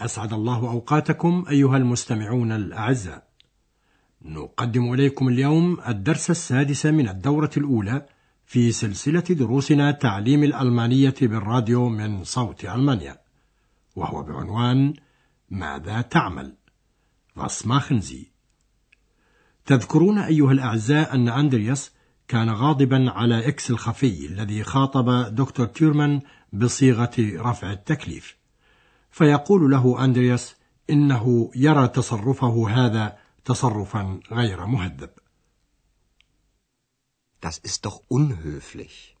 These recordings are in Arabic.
أسعد الله أوقاتكم أيها المستمعون الأعزاء. نقدم إليكم اليوم الدرس السادس من الدورة الأولى في سلسلة دروسنا تعليم الألمانية بالراديو من صوت ألمانيا، وهو بعنوان ماذا تعمل؟ Was machen Sie؟ تذكرون أيها الأعزاء أن أندرياس كان غاضبا على إكس الخفي الذي خاطب دكتور تيرمان بصيغة رفع التكليف. فيقول له أندرياس إنه يرى تصرفه هذا تصرفا غير مهذب. Das ist doch unhöflich.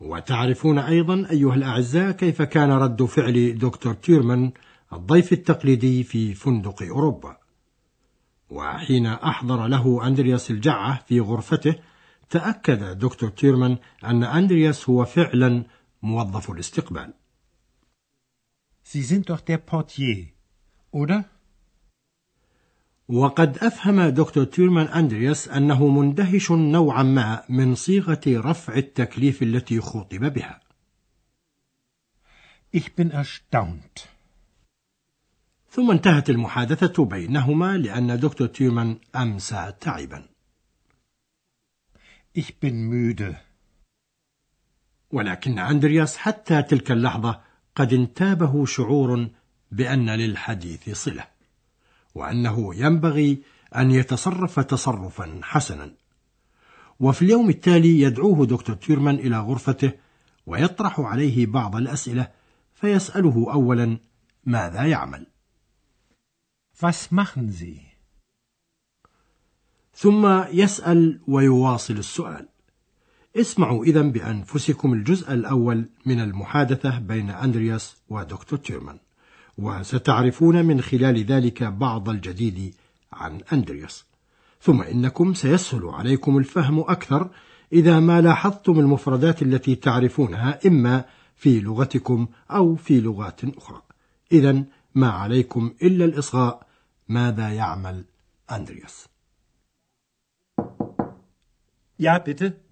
وتعرفون أيضا أيها الأعزاء كيف كان رد فعل دكتور تيرمان الضيف التقليدي في فندق أوروبا. وحين أحضر له أندرياس الجعة في غرفته تأكد دكتور تيرمان أن أندرياس هو فعلا موظف الاستقبال. Sie sind doch der Portier, oder? وقد أفهم دكتور تيرمان أندرياس أنه مندهش نوعا ما من صيغة رفع التكليف التي خُطب بها. Ich bin erstaunt. ثم انتهت المحادثة بينهما لأن دكتور تيرمان أمسى تعبا. Ich bin müde. ولكن أندرياس حتى تلك اللحظة قد انتابه شعور بأن للحديث صلة وأنه ينبغي أن يتصرف تصرفا حسنا. وفي اليوم التالي يدعوه دكتور تيرمان إلى غرفته ويطرح عليه بعض الأسئلة فيسأله أولا ماذا يعمل. Was machen Sie? ثم يسأل ويواصل السؤال. اسمعوا إذا بأنفسكم الجزء الأول من المحادثة بين أندرياس ودكتور تيرمان وستعرفون من خلال ذلك بعض الجديد عن أندرياس. ثم إنكم سيسهل عليكم الفهم أكثر إذا ما لاحظتم المفردات التي تعرفونها إما في لغتكم أو في لغات أخرى. إذا ما عليكم إلا الإصغاء ماذا يعمل أندرياس؟ Ja, bitte.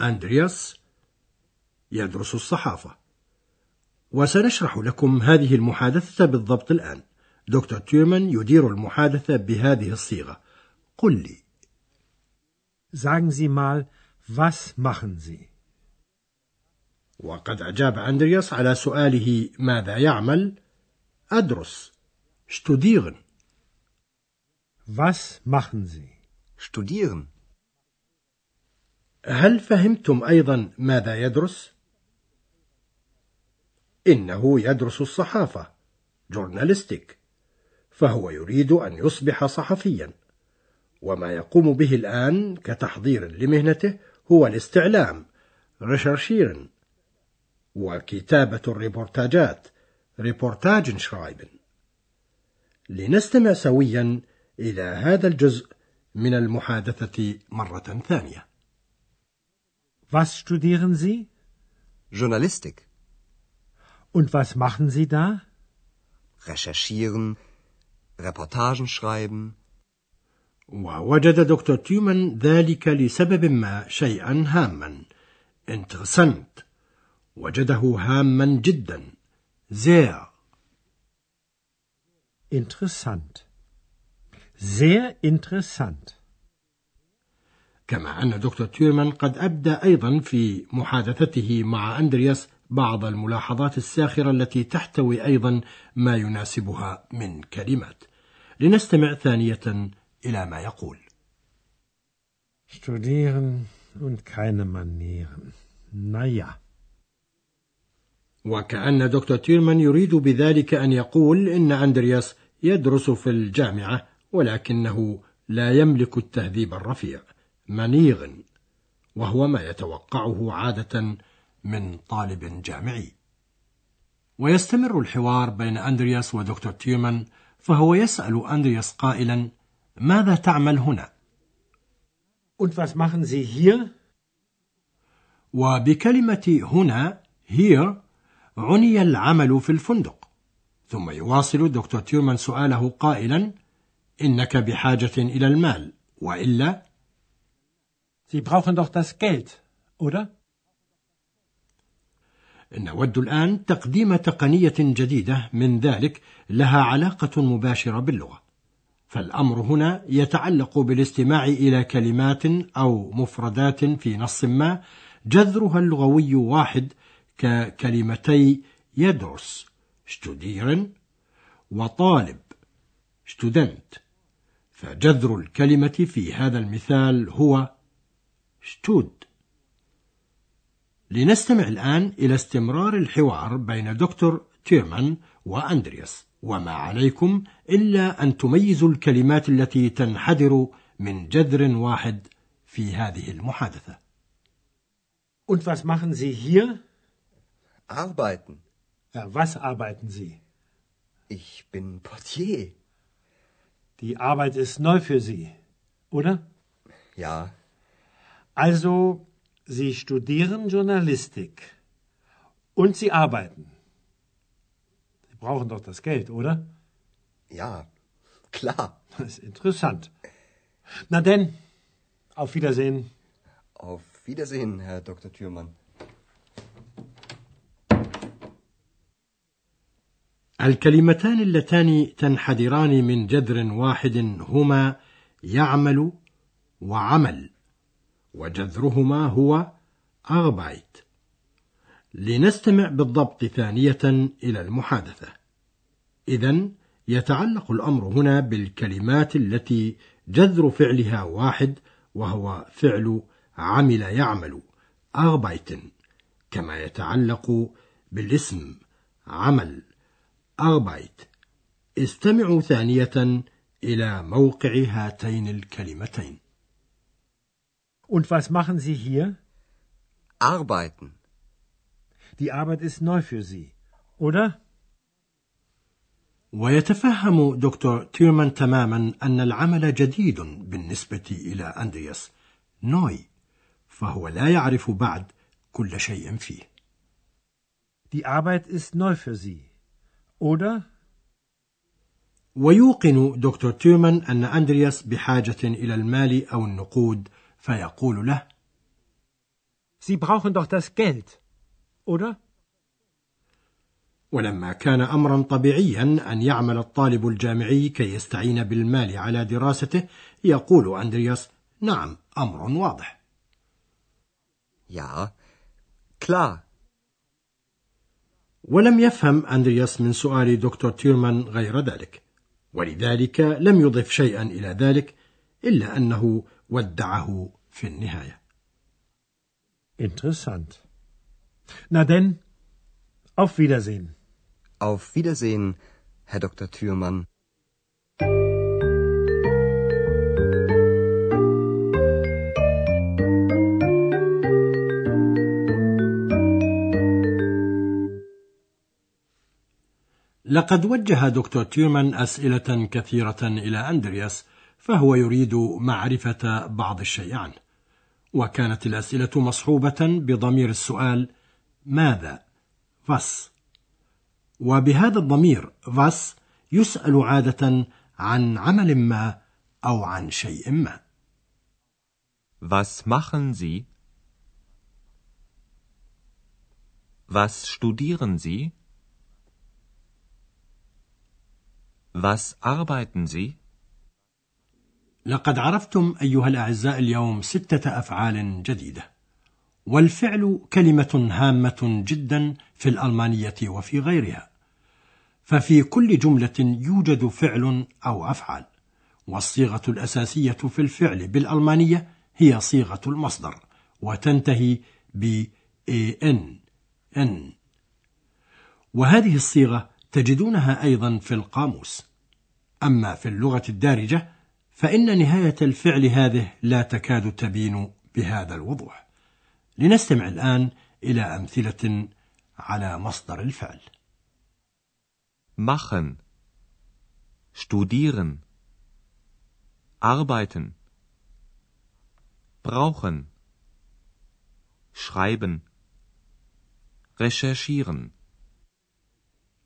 أندرياس يدرس الصحافة. وسنشرح لكم هذه المحادثة بالضبط الآن. دكتور تيرمان يدير المحادثة بهذه الصيغة. قل لي. Sagen Sie mal, was machen Sie? وقد أجاب أندرياس على سؤاله ماذا يعمل؟ أدرس. Studieren. Was machen Sie? Studieren. هل فهمتم أيضا ماذا يدرس؟ إنه يدرس الصحافة جورناليستيك فهو يريد أن يصبح صحفيا. وما يقوم به الآن كتحضير لمهنته هو الاستعلام recherchieren وكتابة الريبورتاجات Reportagen schreiben لنستمع سويا إلى هذا الجزء من المحادثة مرة ثانية. Was studieren Sie? Journalistik. Und was machen Sie da? Recherchieren, Reportagen schreiben. ووجد دكتور تيومان ذلك لسبب ما شيئا هاما interessant وجده هاما جدا sehr Interessant. Sehr interessant. كما أن دكتور تيرمان قد أبدى أيضا في محادثته مع أندرياس بعض الملاحظات الساخرة التي تحتوي أيضا ما يناسبها من كلمات لنستمع ثانية إلى ما يقول Studieren und keine Manieren. Naja. وكأن دكتور تيرمان يريد بذلك أن يقول إن أندرياس يدرس في الجامعة ولكنه لا يملك التهذيب الرفيع منيغ وهو ما يتوقعه عادة من طالب جامعي ويستمر الحوار بين أندرياس ودكتور تيرمان فهو يسأل أندرياس قائلا ماذا تعمل هنا؟ Und was machen Sie hier? وبكلمة هنا here عني العمل في الفندق ثم يواصل دكتور تيرمان سؤاله قائلا إنك بحاجة إلى المال وإلا Sie brauchen doch das Geld, oder? نود الآن تقديم تقنية جديدة. من ذلك لها علاقة مباشرة باللغة. فالأمر هنا يتعلق بالاستماع إلى كلمات أو مفردات في نص ما جذرها اللغوي واحد ككلمتي يدرس studieren وطالب student فجذر الكلمة في هذا المثال هو stod لنستمع الآن إلى استمرار الحوار بين دكتور تيرمان وأندرياس وما عليكم إلا أن تميزوا الكلمات التي تنحدر من جذر واحد في هذه المحادثة Und was machen Sie hier? Arbeiten. Ja, was arbeiten Sie? Ich bin Portier. Die Arbeit ist neu für Sie, oder? Ja. Also, Sie studieren Journalistik. Und Sie arbeiten. Sie brauchen doch das Geld, oder? Ja, klar. Das ist interessant. Na denn, auf Wiedersehen. Auf Wiedersehen, Herr Dr. Thürmann. الكلمتان اللتان تنحدران من جذر واحد هما يعمل وعمل وجذرهما هو أغبايت لنستمع بالضبط ثانية إلى المحادثة. إذا يتعلق الأمر هنا بالكلمات التي جذر فعلها واحد وهو فعل عمل يعمل أغبايتن كما يتعلق بالاسم عمل أغبايت استمعوا ثانية إلى موقع هاتين الكلمتين. Und was machen Sie hier? Arbeiten. Die Arbeit ist neu für Sie, oder? ويتفهم دكتور تيرمان تماما أن العمل جديد بالنسبة إلى أندرياس نوي فهو لا يعرف بعد كل شيء فيه Die Arbeit ist neu für Sie, oder? ويوقن دكتور تيرمان أن أندرياس بحاجة إلى المال أو النقود فيقول له Sie brauchen doch das Geld, oder? ولما كان أمرا طبيعيا أن يعمل الطالب الجامعي كي يستعين بالمال على دراسته يقول أندرياس نعم أمر واضح Ja, klar. ولم يفهم أندرياس من سؤال دكتور تيرمان غير ذلك ولذلك لم يضف شيئا إلى ذلك إلا أنه ودعه في النهاية Interessant. Na denn, auf Wiedersehen. Auf Wiedersehen, Herr Dr. Thürmann. لقد وجه دكتور تيرمان أسئلة كثيرة إلى أندرياس فهو يريد معرفة بعض الشيء عنه وكانت الأسئلة مصحوبة بضمير السؤال ماذا؟ فاس وبهذا الضمير فاس يسأل عادة عن عمل ما أو عن شيء ما Was machen Sie? Was studieren Sie? Was arbeiten Sie? لقد عرفتم أيها الأعزاء اليوم ستة أفعال جديدة والفعل كلمة هامة جدا في الألمانية وفي غيرها ففي كل جملة يوجد فعل أو أفعال والصيغة الأساسية في الفعل بالألمانية هي صيغة المصدر وتنتهي ب an n. وهذه الصيغة تجدونها أيضا في القاموس. أما في اللغة الدارجة فإن نهاية الفعل هذه لا تكاد تبين بهذا الوضوح. لنستمع الآن إلى أمثلة على مصدر الفعل. Machen. Studieren. Arbeiten. Brauchen. Schreiben. Recherchieren.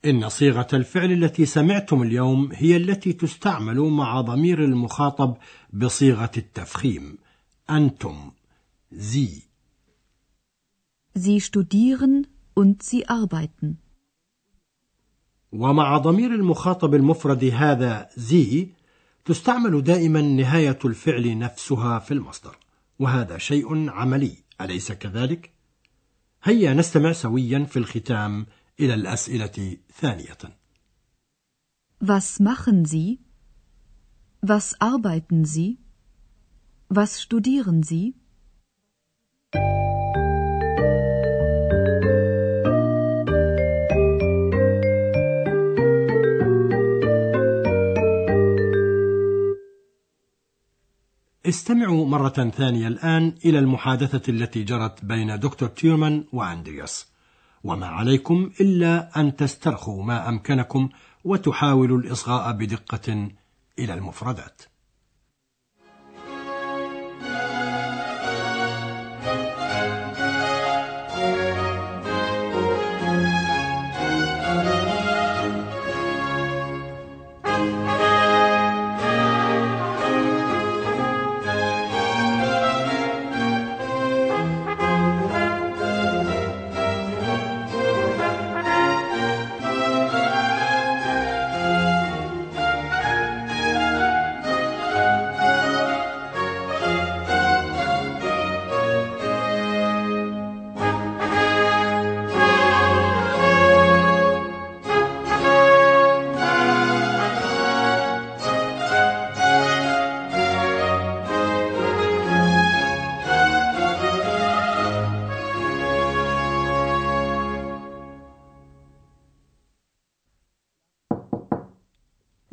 إن صيغة الفعل التي سمعتم اليوم هي التي تستعمل مع ضمير المخاطب بصيغة التفخيم. أنتم. Sie. Sie studieren und sie arbeiten. ومع ضمير المخاطب المفرد هذا زي تستعمل دائما نهاية الفعل نفسها في المصدر. وهذا شيء عملي. أليس كذلك؟ هيا نستمع سويا في الختام إلى الأسئلة ثانية Was machen Sie? Was arbeiten Sie? Was studieren Sie? استمعوا مرة ثانية الآن إلى المحادثة التي جرت بين دكتور تيرمان وأندرياس وما عليكم إلا أن تسترخوا ما أمكنكم وتحاولوا الإصغاء بدقة إلى المفردات.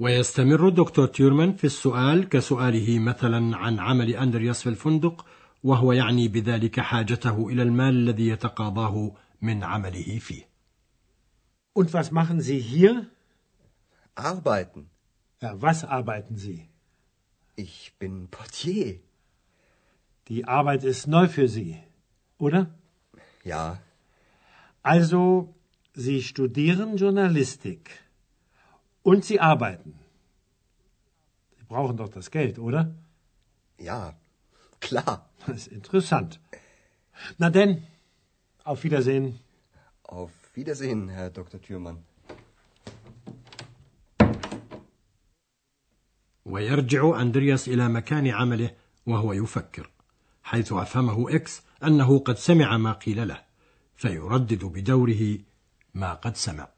ويستمر الدكتور تيورمان في السؤال كسؤاله مثلا عن عمل أندرياس في الفندق وهو يعني بذلك حاجته إلى المال الذي يتقاضاه من عمله فيه Und was machen Sie hier? Arbeiten. Ja, was arbeiten Sie? Ich bin Portier. Die Arbeit ist neu für Sie, oder? Ja. Also, Sie studieren Journalistik. Und Sie arbeiten. Sie brauchen doch das Geld, oder? Ja, klar. Das ist interessant. Na denn, auf Wiedersehen. Auf Wiedersehen, Herr Dr. Thürmann. ويرجع أندرياس إلى مكان عمله وهو يفكر حيث أفهمه إكس أنه قد سمع ما قيل له فيردد بدوره ما قد سمع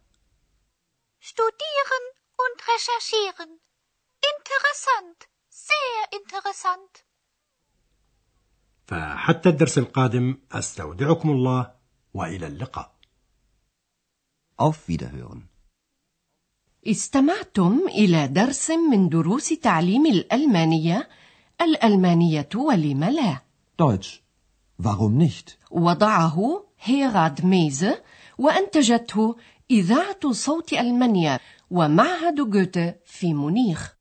Studieren und recherchieren. Interessant. Sehr interessant. فحتى الدرس القادم أستودعكم الله وإلى اللقاء Auf Wiederhören. استمعتم إلى درس من دروس تعليم الألمانية الألمانية ولم لا Deutsch. Warum nicht? وضعه هيراد ميزه وأنتجته إذاعة صوت ألمانيا ومعهد جوته في مونيخ.